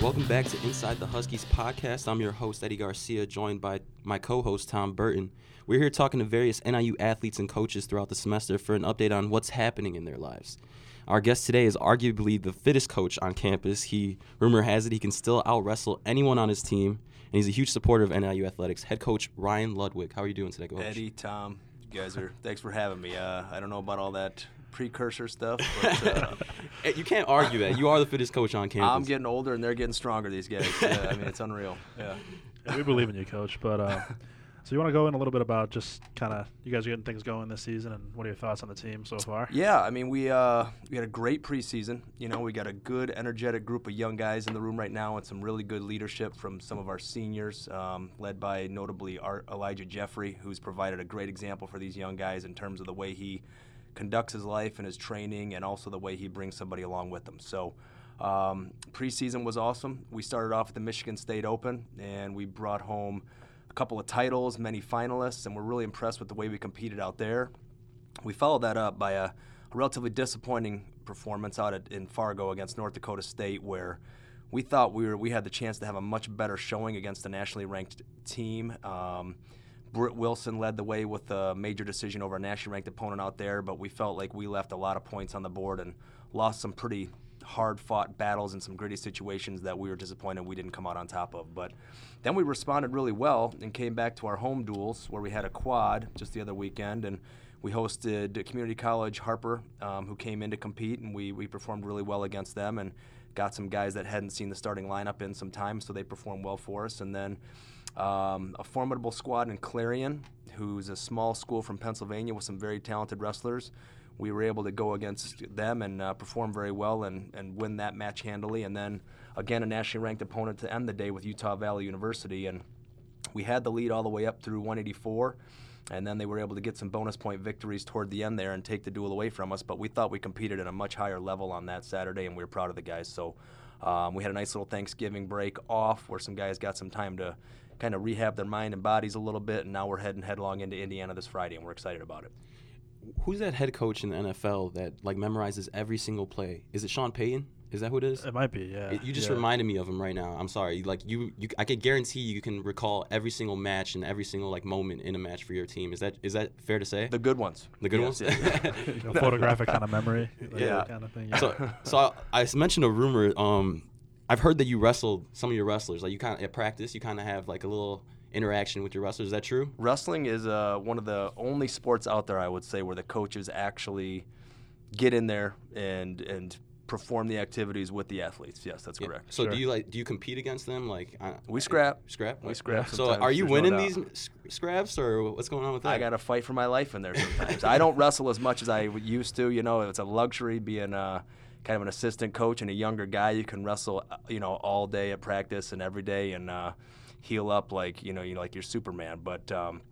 Welcome back to Inside the Huskies podcast. I'm your host, Eddie Garcia, joined by my co host, Tom Burton. We're here talking to various NIU athletes and coaches throughout the semester for an update on what's happening in their lives. Our guest today is arguably the fittest coach on campus. He, rumor has it, he can still out wrestle anyone on his team, and he's a huge supporter of NIU athletics. Head coach Ryan Ludwig. How are you doing today, coach? Eddie, Tom, you guys are. Thanks for having me. Uh, I don't know about all that precursor stuff, but uh, you can't argue that. You are the fittest coach on campus. I'm getting older and they're getting stronger. These guys. Yeah, I mean, it's unreal. Yeah. Yeah, we believe in you, coach. But uh, so you want to go in a little bit about just kind of you guys are getting things going this season, and what are your thoughts on the team so far? Yeah, I mean, we uh, we had a great preseason. You know, we got a good, energetic group of young guys in the room right now, and some really good leadership from some of our seniors, um, led by notably Art Elijah Jeffrey, who's provided a great example for these young guys in terms of the way he conducts his life and his training, and also the way he brings somebody along with him. So. Um, preseason was awesome. We started off at the Michigan State Open, and we brought home a couple of titles, many finalists, and we're really impressed with the way we competed out there. We followed that up by a, relatively disappointing performance out at, in Fargo against North Dakota State, where we thought we were we had the chance to have a much better showing against a nationally ranked team. Um, Britt Wilson led the way with a major decision over a nationally ranked opponent out there, but we felt like we left a lot of points on the board and lost some pretty hard fought battles and some gritty situations that we were disappointed we didn't come out on top of. But then we responded really well and came back to our home duels where we had a quad just the other weekend and we hosted Community College Harper, um, who came in to compete, and we, we performed really well against them and got some guys that hadn't seen the starting lineup in some time, so they performed well for us. And then um, a formidable squad in Clarion, who's a small school from Pennsylvania with some very talented wrestlers. We were able to go against them and uh, perform very well and, and win that match handily. And then again, a nationally ranked opponent to end the day with Utah Valley University. And we had the lead all the way up through 184 and then they were able to get some bonus point victories toward the end there and take the duel away from us. But we thought we competed at a much higher level on that Saturday, and we were proud of the guys. So um, we had a nice little Thanksgiving break off where some guys got some time to kind of rehab their mind and bodies a little bit, and now we're heading headlong into Indiana this Friday, and we're excited about it. Who's that head coach in the NFL that like memorizes every single play? Is it Sean Payton? Is that who it is? It might be, yeah. It- you just yeah. reminded me of him right now. I'm sorry. Like you, you, I can guarantee you can recall every single match and every single like moment in a match for your team. Is that is that fair to say? The good ones. The good Yes, ones. yeah. You photographic kind of memory, like Yeah. kind of thing. Yeah. so, so I, I s- mentioned a rumor. Um, I've heard that you wrestled some of your wrestlers. Like you kind of at practice, you kind of have like a little interaction with your wrestlers. Is that true? Wrestling is uh, one of the only sports out there, I would say, where the coaches actually get in there and and perform the activities with the athletes. Yes, that's Yeah. correct. So Sure. do you like do you compete against them? Like I, We scrap. Scrap. We scrap So are you there's no winning these scraps or what's going on with that? I got to fight for my life in there sometimes. I don't wrestle as much as I used to. You know, it's a luxury being uh, kind of an assistant coach and a younger guy. You can wrestle, uh, you know, all day at practice and every day and uh, heal up like you know, you like you're Superman. But um,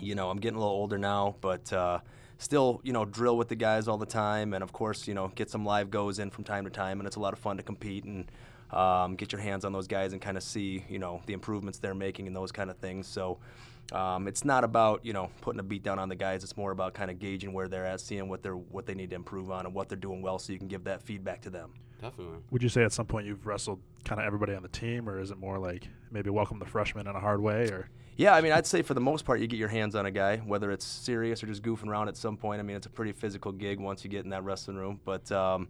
you know, I'm getting a little older now, but uh, still, you know, drill with the guys all the time, and of course, you know, get some live goes in from time to time, and it's a lot of fun to compete and um, get your hands on those guys and kind of see, you know, the improvements they're making and those kind of things. So. Um, it's not about you know putting a beat down on the guys. It's more about kind of gauging where they're at, seeing what they're what they need to improve on, and what they're doing well, so you can give that feedback to them. Definitely. Would you say at some point you've wrestled kind of everybody on the team, or is it more like maybe welcome the freshmen in a hard way, or Yeah, I mean, I'd say for the most part, you get your hands on a guy, whether it's serious or just goofing around at some point. I mean, it's a pretty physical gig once you get in that wrestling room. But um,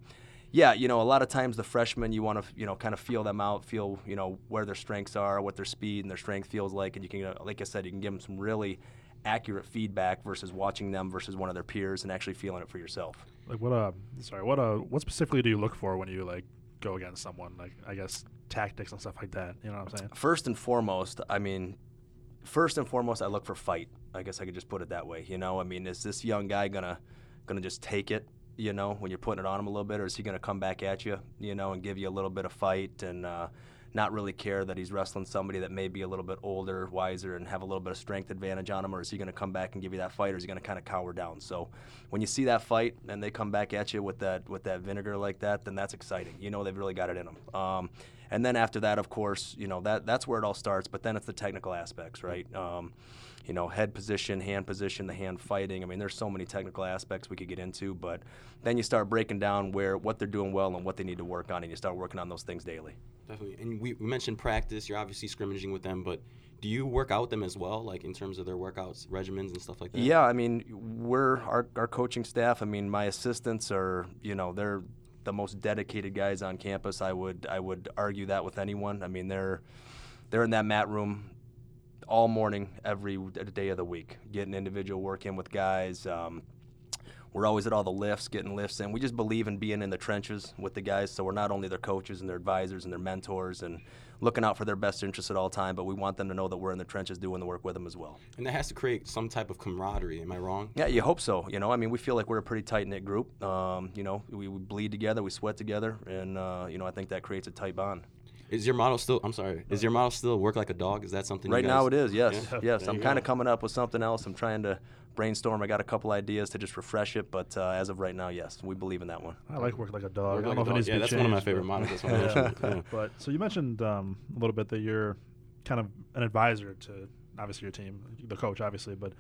yeah, you know, a lot of times the freshmen, you want to, you know, kind of feel them out, feel, you know, where their strengths are, what their speed and their strength feels like, and you can, like I said, you can give them some really accurate feedback versus watching them versus one of their peers and actually feeling it for yourself. like what uh sorry what uh what specifically do you look for when you like go against someone? Like I guess tactics and stuff like that. You know what I'm saying? First and foremost, I mean, first and foremost, I look for fight. I guess I could just put it that way. You know, I mean, is this young guy gonna gonna just take it? You know, when you're putting it on him a little bit, or is he gonna come back at you? You know, and give you a little bit of fight and uh, not really care that he's wrestling somebody that may be a little bit older, wiser, and have a little bit of strength advantage on him, or is he gonna come back and give you that fight, or is he gonna kind of cower down? So, when you see that fight and they come back at you with that with that vinegar like that, then that's exciting. You know, they've really got it in them. Um, and then after that, of course, you know that that's where it all starts. But then it's the technical aspects, right? Um, you know, head position, hand position, the hand fighting. I mean, there's so many technical aspects we could get into. But then you start breaking down where what they're doing well and what they need to work on, and you start working on those things daily. Definitely. And we, we mentioned practice. You're obviously scrimmaging with them, but do you work out with them as well, like in terms of their workouts, regimens, and stuff like that? Yeah, I mean, we're our, our coaching staff. I mean, my assistants are, you know, they're the most dedicated guys on campus. I would I would argue that with anyone. I mean, they're they're in that mat room all morning, every day of the week, getting individual work in with guys. Um, we're always at all the lifts, getting lifts in. We just believe in being in the trenches with the guys. So we're not only their coaches and their advisors and their mentors and looking out for their best interests at all time, but we want them to know that we're in the trenches doing the work with them as well. And that has to create some type of camaraderie. Am I wrong? Yeah, you hope so. You know, I mean, we feel like we're a pretty tight knit group. Um, you know, we, we, bleed together, we sweat together, and uh, you know, I think that creates a tight bond. Is your model still? I'm sorry. Is your model still work like a dog? Is that something? Right guys, now, it is. Yes, Yeah? yes. There I'm kind of coming up with something else. I'm trying to brainstorm. I got a couple ideas to just refresh it, but uh, as of right now, yes, we believe in that one. I like work like a dog. Work I like don't know a if it dog. needs to Yeah, be that's one of my changed, favorite but- models. That's what I mentioned. Yeah. But so you mentioned um, a little bit that you're kind of an advisor to obviously your team, the coach, obviously. But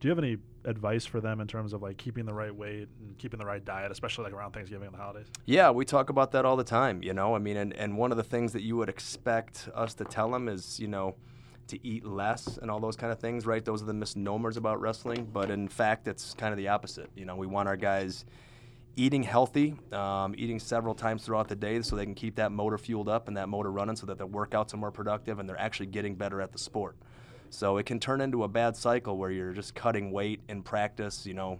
do you have any advice for them in terms of like keeping the right weight and keeping the right diet, especially like around Thanksgiving and the holidays? Yeah, we talk about that all the time. You know, I mean, and, and one of the things that you would expect us to tell them is, you know, to eat less and all those kind of things, right? Those are the misnomers about wrestling. But in fact, it's kind of the opposite. You know, we want our guys eating healthy, um, eating several times throughout the day so they can keep that motor fueled up and that motor running so that their workouts are more productive and they're actually getting better at the sport. So it can turn into a bad cycle where you're just cutting weight in practice, you know,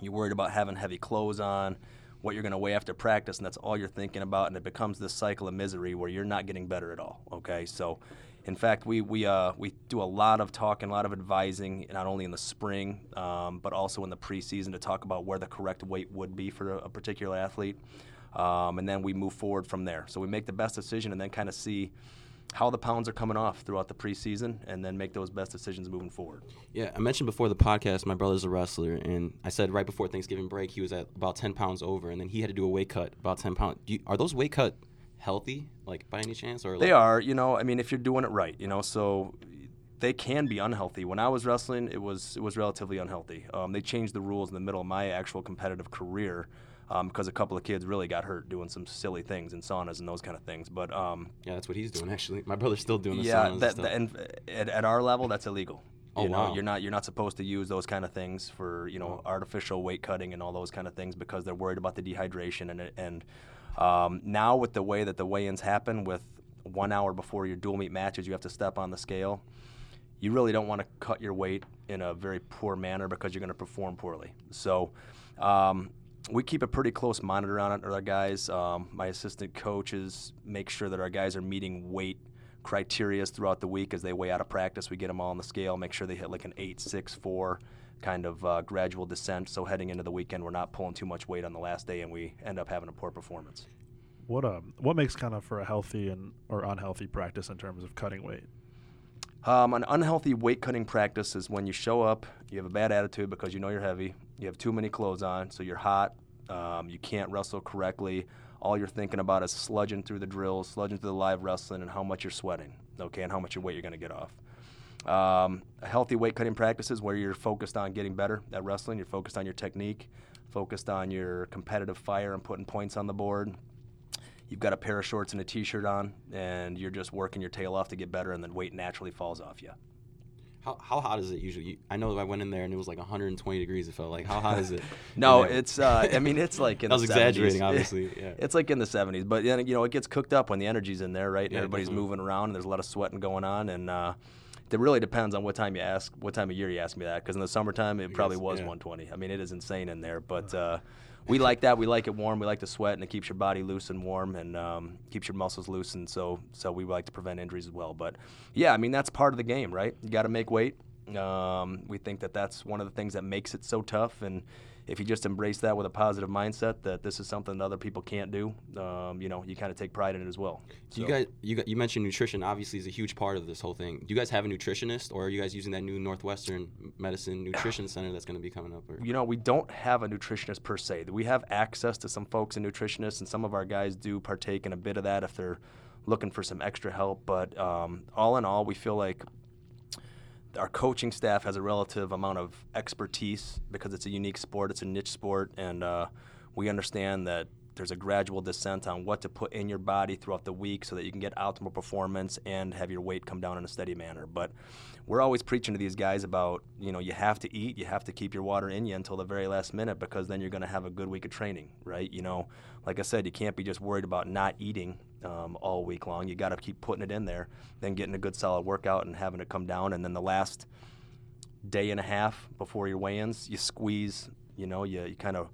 you're worried about having heavy clothes on, what you're going to weigh after practice, and that's all you're thinking about, and it becomes this cycle of misery where you're not getting better at all. Okay, so in fact, we we uh, we do a lot of talking, a lot of advising, not only in the spring, um, but also in the preseason to talk about where the correct weight would be for a, a particular athlete, um, and then we move forward from there. So we make the best decision, and then kind of see how the pounds are coming off throughout the preseason, and then make those best decisions moving forward. Yeah, I mentioned before the podcast, my brother's a wrestler, and I said right before Thanksgiving break, he was at about 10 pounds over, and then he had to do a weight cut, about 10 pounds. Are those weight cut healthy, like by any chance? or They like, are, you know. I mean, if you're doing it right, you know. So they can be unhealthy. When I was wrestling, it was it was relatively unhealthy. Um, they changed the rules in the middle of my actual competitive career um, because a couple of kids really got hurt doing some silly things in saunas and those kind of things. But um, Yeah, that's what he's doing, actually. My brother's still doing the yeah, saunas and stuff. that, and at, at our level, that's illegal. Oh, you know, wow. you're not you're not supposed to use those kind of things for you know artificial weight cutting and all those kind of things because they're worried about the dehydration and it- and um, now with the way that the weigh-ins happen with one hour before your dual meet matches, you have to step on the scale. You really don't want to cut your weight in a very poor manner because you're going to perform poorly. So. Um, we keep a pretty close monitor on it our guys. Um, my assistant coaches make sure that our guys are meeting weight criteria throughout the week as they weigh out of practice. We get them all on the scale, make sure they hit like an eight, six, four kind of uh, gradual descent. So heading into the weekend, we're not pulling too much weight on the last day, and we end up having a poor performance. What um what makes kind of for a healthy and or unhealthy practice in terms of cutting weight? Um, an unhealthy weight cutting practice is when you show up, you have a bad attitude because you know you're heavy, you have too many clothes on, so you're hot, um, you can't wrestle correctly. All you're thinking about is sludging through the drills, sludging through the live wrestling, and how much you're sweating, okay, and how much weight you're going to get off. Um, healthy weight cutting practices where you're focused on getting better at wrestling, you're focused on your technique, focused on your competitive fire and putting points on the board, you've got a pair of shorts and a t-shirt on and you're just working your tail off to get better and then weight naturally falls off you how, how hot is it usually? I know I went in there and it was like 120 degrees. It felt like. How hot is it? no it's uh, i mean it's like in I was the exaggerating, 70s. obviously. Yeah. it's like in the 70s but then you know it gets cooked up when the energy's in there right and Yeah, everybody's definitely. moving around and there's a lot of sweating going on and uh, it really depends on what time you ask what time of year you ask me that because in the summertime it probably was yeah. 120 i mean it is insane in there but uh, we like that. We like it warm. We like to sweat and it keeps your body loose and warm and um, keeps your muscles loose and so so we like to prevent injuries as well. But yeah i mean that's part of the game right? You got to make weight. Um, we think that that's one of the things that makes it so tough and if you just embrace that with a positive mindset that this is something that other people can't do um, you know you kind of take pride in it as well Do you guys, you you mentioned nutrition. Obviously, is a huge part of this whole thing. Do you guys have a nutritionist, or are you guys using that new Northwestern Medicine Nutrition Center that's going to be coming up? Or? you know, we don't have a nutritionist per se. We have access to some folks and nutritionists, and some of our guys do partake in a bit of that if they're looking for some extra help. But um, all in all, we feel like our coaching staff has a relative amount of expertise because it's a unique sport, it's a niche sport, and uh, we understand that there's a gradual descent on what to put in your body throughout the week so that you can get optimal performance and have your weight come down in a steady manner. But we're always preaching to these guys about, you know, you have to eat, you have to keep your water in you until the very last minute because then you're going to have a good week of training, right? You know, like I said, you can't be just worried about not eating um, all week long. You got to keep putting it in there, then getting a good solid workout and having it come down. And then the last day and a half before your weigh-ins, you squeeze, you know, you, you kind of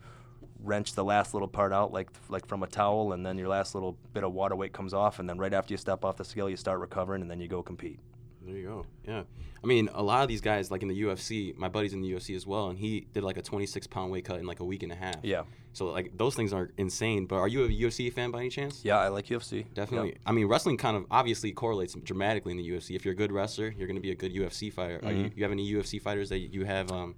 wrench the last little part out like like from a towel and then your last little bit of water weight comes off and then right after you step off the scale you start recovering and then you go compete. There you go. Yeah. I mean, a lot of these guys, like in the UFC, my buddy's in the UFC as well, and he did like a 26 pound weight cut in like a week and a half. Yeah. So, like, those things are insane. But are you a UFC fan by any chance? Yeah, I like UFC. Definitely. Yep. I mean, wrestling kind of obviously correlates dramatically in the UFC. If you're a good wrestler, you're going to be a good UFC fighter. Are you, you have any UFC fighters that you have um,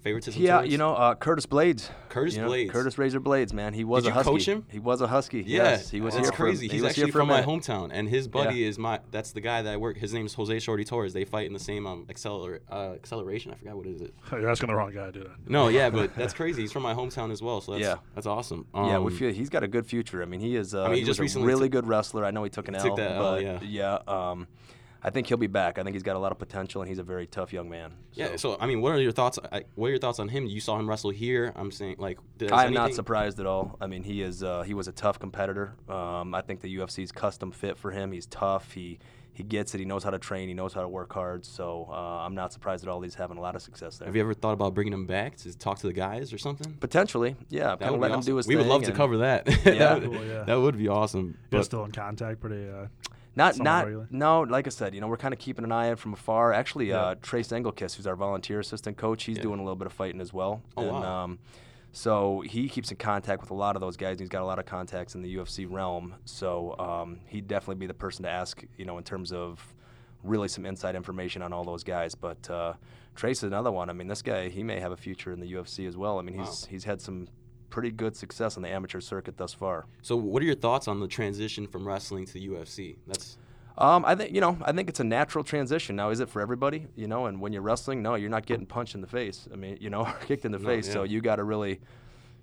favoritism Yeah, towards? you know, uh, Curtis Blaydes. Curtis you know, Blaydes. Curtis Razor Blaydes, man. He was Did a you husky. coach him? He was a husky. Yeah, yes, he was that's here for- crazy. he He's was actually here from my minute. hometown, and his buddy is my. That's the guy that I work. His name is Jose Shorty Torres. They fight in the same um acceler, uh, acceleration. I forgot what is it. You're asking the wrong guy, dude. No, yeah, but that's crazy. He's from my hometown as well, so that's Yeah. that's awesome. yeah, we Um, feel he's got a good future. I mean, he is. Uh, mean, he he just was recently a really took- good wrestler. I know he took an Took L, that L, but yeah. yeah. Um, I think he'll be back. I think he's got a lot of potential, and he's a very tough young man. Yeah. So I mean, what are your thoughts? I, what are your thoughts on him? You saw him wrestle here. I'm saying, like, I'm not surprised at all. I mean, he is uh, he was a tough competitor. Um, I think the UFC's custom fit for him. He's tough. He he gets it. He knows how to train. He knows how to work hard. So uh, I'm not surprised at all. He's having a lot of success there. Have you ever thought about bringing him back to talk to the guys or something? Potentially, yeah. That Kind would of be let him do his we thing. would love to cover that. Yeah. that, would, Cool, yeah. that would be awesome. You're But still in contact, pretty. Uh, Not somewhat not regularly? no. Like I said, you know, we're kind of keeping an eye out from afar. Actually, Yeah. uh, Trace Engelkiss, who's our volunteer assistant coach, he's Yeah. doing a little bit of fighting as well. Oh, and, wow. Um, so he keeps in contact with a lot of those guys. and He's got a lot of contacts in the UFC realm. So um, he'd definitely be the person to ask, you know, in terms of really some inside information on all those guys. But uh, Trace is another one. I mean, this guy, he may have a future in the UFC as well. I mean, he's Wow. he's had some pretty good success on the amateur circuit thus far. so, what are your thoughts on the transition from wrestling to UFC? That's Um, I think you know. I think it's a natural transition. Now, is it for everybody? You know, and when you're wrestling, no, you're not getting punched in the face. I mean, you know, or kicked in the No, face. So you got to really,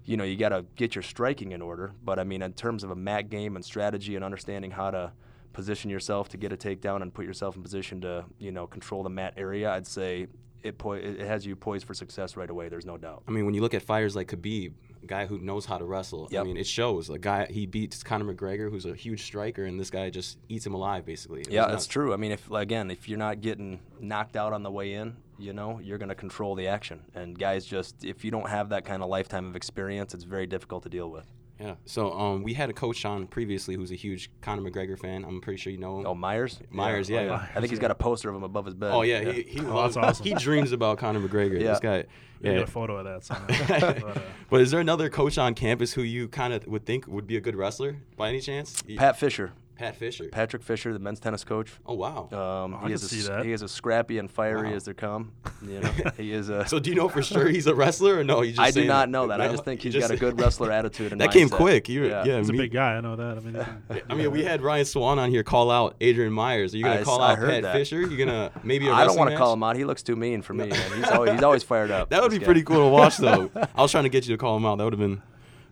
you know, you got to get your striking in order. But I mean, in terms of a mat game and strategy and understanding how to position yourself to get a takedown and put yourself in position to, you know, control the mat area, I'd say it po- it has you poised for success right away. There's no doubt. I mean, when you look at fighters like Khabib, guy who knows how to wrestle, I mean, it shows. A guy he beats Conor McGregor, who's a huge striker, and this guy just eats him alive, basically. It Yeah, nuts. that's true. I mean, if again, if you're not getting knocked out on the way in, you know, you're going to control the action. And guys, just if you don't have that kind of lifetime of experience, it's very difficult to deal with. Yeah. So, um, we had a coach on previously who's a huge Conor McGregor fan. I'm pretty sure you know him. Oh, Myers. Myers, yeah. oh, I think he's got a poster of him above his bed. Oh yeah, he he, Oh, loves, that's awesome. he dreams about Conor McGregor. Yeah. This guy. Yeah. get a photo of that somewhere. but, uh, But is there another coach on campus who you kind of would think would be a good wrestler by any chance? Pat Fisher, Pat Fisher. Patrick Fisher, the men's tennis coach. oh wow. Um, I he can is a, see that. He is as scrappy and fiery Wow. as they come. You know, he is a. so do you know for sure he's a wrestler or no? You just I do saying not know that. I just think You he's got a good wrestler attitude. And that came quick. You, yeah, Yeah. he's a big guy. I know that. I mean, you can- I mean, we had Ryan Swan on here call out Adrian Myers. Are you gonna I s- call I out Pat that. Fisher? You gonna maybe a I don't want to call him out. He looks too mean for me. Man. He's always he's always fired up. That would be guy. pretty cool to watch, though. I was trying to get you to call him out. That would have been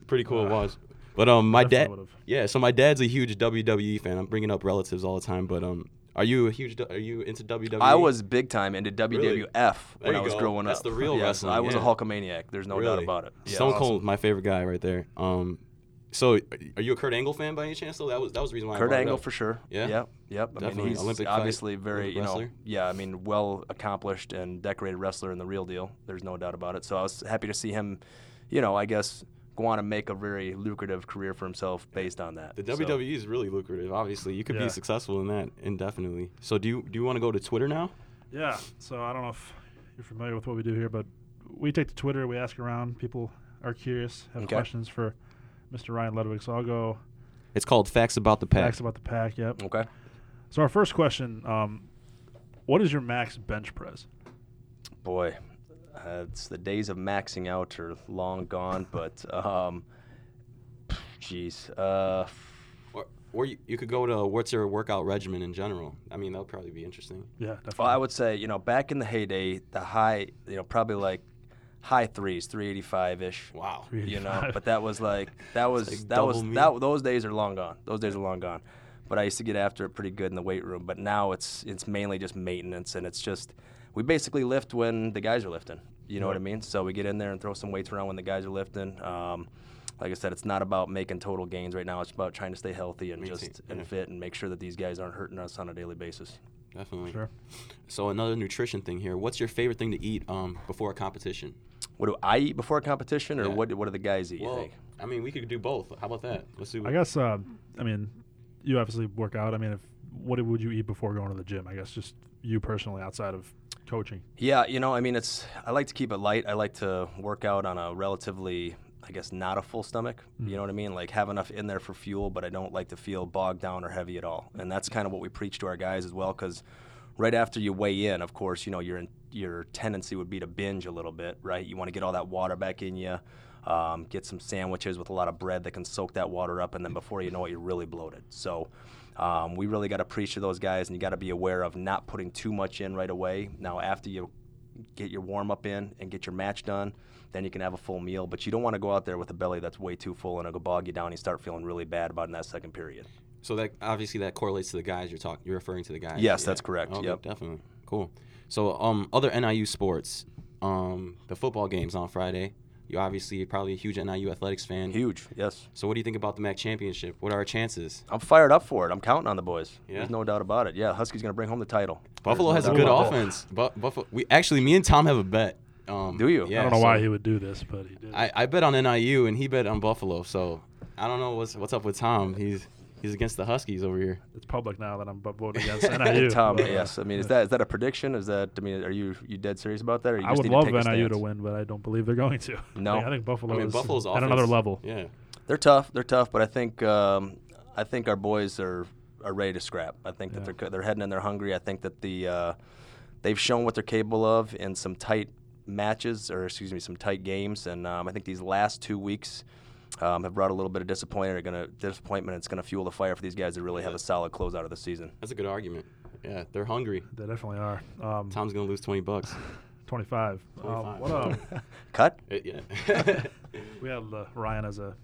pretty cool to watch. But um, my dad, would've. Yeah. So my dad's a huge WWE fan. I'm bringing up relatives all the time, but um, are you a huge? Are you into WWE? I was big time into WWF Really? when I was go. growing That's up. That's the real Yeah, wrestling, I was yeah. a Hulkamaniac. There's no doubt about it. Yeah. Stone awesome. Cold, my favorite guy right there. Um, so are you a Kurt Angle fan by any chance? Though that was that was the reason why. I Kurt Angle for sure. Yeah? Yep. Yep. I Definitely. mean, he's Olympic fight, obviously very, Olympic you know, yeah. I mean, well accomplished and decorated wrestler in the real deal. There's no doubt about it. So I was happy to see him, you know, I guess go on and make a very lucrative career for himself based on that. The So- WWE is really lucrative. Obviously, you could Yeah. be successful in that indefinitely. So do you do you want to go to Twitter now? Yeah. So I don't know if you're familiar with what we do here, but we take to Twitter, we ask around. People are curious, have Okay. questions for Mr. Ryan Ludwig. So I'll go It's called Facts About the Pack. facts about the pack. Yep. Okay. So our first question: um, What is your max bench press? Boy, uh, it's the days of maxing out are long gone, but um, jeez, uh, Or, or you, you could go to what's your workout regimen in general. I mean, that would probably be interesting. Yeah, definitely. well, I would say you know back in the heyday, the high, you know, probably like high threes, 385 ish. Wow. You know, but that was like that was like that was double me. that those days are long gone. Those days are long gone. But I used to get after it pretty good in the weight room. But now it's it's mainly just maintenance, and it's just we basically lift when the guys are lifting. You know what I mean? So we get in there and throw some weights around when the guys are lifting. Um, like I said, it's not about making total gains right now. It's about trying to stay healthy and Maintain, just and yeah. fit and make sure that these guys aren't hurting us on a daily basis. Definitely. Sure. So another nutrition thing here. What's your favorite thing to eat um, before a competition? What do I eat before a competition, or Yeah. what? What do the guys eat? you Well, think? I mean, we could do both. How about that? Let's do. I guess. Uh, I mean, you obviously work out. I mean, if what would you eat before going to the gym? I guess just you personally, outside of coaching. Yeah, you know, I mean, it's I like to keep it light. I like to work out on a relatively, I guess, not a full stomach. You know what I mean? Like have enough in there for fuel, but I don't like to feel bogged down or heavy at all. And that's kind of what we preach to our guys as well, because right after you weigh in, of course, you know your your tendency would be to binge a little bit, right? You want to get all that water back in you. Um, get some sandwiches with a lot of bread that can soak that water up, and then before you know it, you're really bloated. So um, we really got to preach to those guys, and you got to be aware of not putting too much in right away. Now, after you get your warm up in and get your match done, then you can have a full meal. But you don't want to go out there with a belly that's way too full and it'll bog you down. And you start feeling really bad about in that second period. So that obviously that correlates to the guys you're talking. You're referring to the guys. Yes, that's correct. Okay, Yep. definitely. Cool. So um, other NIU sports, um, the football games on Friday. You're obviously probably a huge NIU athletics fan. Huge, yes. So what do you think about the MAC championship? What are our chances? I'm fired up for it. I'm counting on the boys. Yeah? There's no doubt about it. Yeah, Husky's going to bring home the title. Buffalo There's has no a good offense. But Buffalo, we actually me and Tom have a bet. Um, Do you? Yeah. I don't know why he would do this, but he did. I, I bet on NIU and he bet on Buffalo. So I don't know what's what's up with Tom. He's he's against the Huskies over here. it's public now that I'm voting against NIU. Tom, but, uh, yes. I mean, is that is that a prediction? Is that I mean, are you you dead serious about that? Or you I just would need love to take a NIU to win, but I don't believe they're going to. No. I think Buffalo I mean is Buffalo's at offense, another level. Yeah. They're tough. They're tough, but I think um, I think our boys are, are ready to scrap. I think that Yeah. they're they're heading in. They're hungry. I think that the uh, they've shown what they're capable of in some tight matches, or excuse me, some tight games. And um, I think these last two weeks um, have brought a little bit of disappointment. Are gonna disappointment. It's gonna fuel the fire for these guys to really have a solid closeout of the season. That's a good argument. Yeah, they're hungry. They definitely are. Um, Tom's gonna lose twenty bucks. 25. Um, 25. what, um, Cut. Uh, yeah. we have uh, Ryan as a,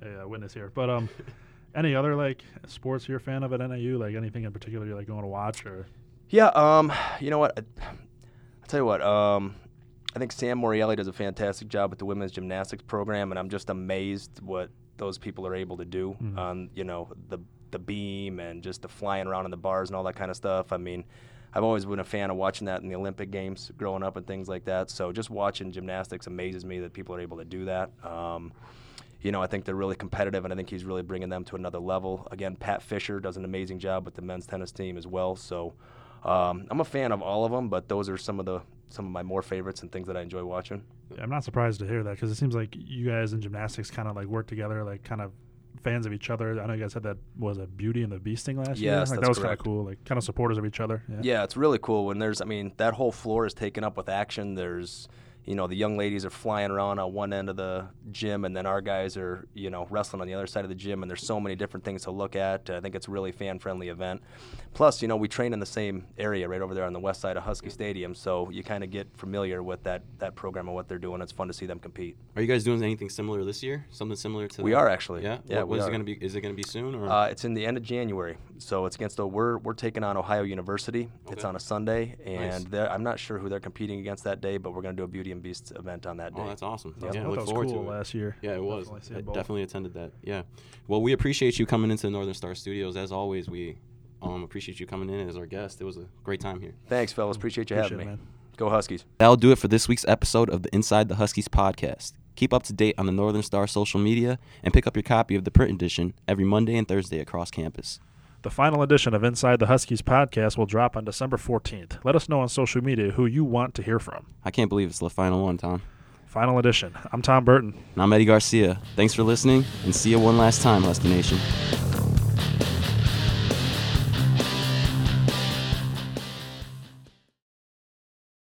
a uh, witness here. But um, any other like sports you're a fan of at NIU? Like anything in particular you like going to watch or? Yeah, um, you know what? I, I'll tell you what. Um, I think Sam Morielli does a fantastic job with the women's gymnastics program, and I'm just amazed what those people are able to do Mhm. on, you know, the the beam and just the flying around in the bars and all that kind of stuff. I mean, I've always been a fan of watching that in the Olympic Games growing up and things like that. So just watching gymnastics amazes me that people are able to do that. Um, you know, I think they're really competitive, and I think he's really bringing them to another level. Again, Pat Fisher does an amazing job with the men's tennis team as well. So um, I'm a fan of all of them, but those are some of the some of my more favorites and things that I enjoy watching. I'm not surprised to hear that because it seems like you guys in gymnastics kind of like work together, like kind of fans of each other. I know you guys had that was a Beauty and the Beast thing last year. Yes, like, that's that was kind of cool. Like kind of supporters of each other. Yeah. Yeah, it's really cool when there's. I mean, that whole floor is taken up with action. There's, you know, the young ladies are flying around on one end of the gym, and then our guys are, you know, wrestling on the other side of the gym. And there's so many different things to look at. I think it's a really fan-friendly event. Plus, you know, we train in the same area right over there on the west side of Huskie Stadium, so you kind of get familiar with that that program and what they're doing. It's fun to see them compete. Are you guys doing anything similar this year? Something similar to that? We that? are actually. Yeah. Yeah, What, is it gonna be? Is it gonna be soon or? Uh, it's in the end of January, so it's against the we're we're taking on Ohio University. It's on a Sunday, and they're I'm not sure who they're competing against that day, but we're going to do a Beauty and Beast event on that day. oh, that's awesome. Yep. Yeah, I thought look that was forward cool to it. last year. Yeah, it was. Definitely I definitely attended that. Yeah. Well, we appreciate you coming into the Northern Star Studios. As always, we um, appreciate you coming in as our guest. It was a great time here. Thanks, fellas. Appreciate you Appreciate having it, me. man. Go Huskies. That'll do it for this week's episode of the Inside the Huskies podcast. Keep up to date on the Northern Star social media and pick up your copy of the print edition every Monday and Thursday across campus. The final edition of Inside the Huskies podcast will drop on December 14th. Let us know on social media who you want to hear from. I can't believe it's the final one, Tom. Final edition. I'm Tom Burton. And I'm Eddie Garcia. Thanks for listening, and see you one last time, Husky Nation.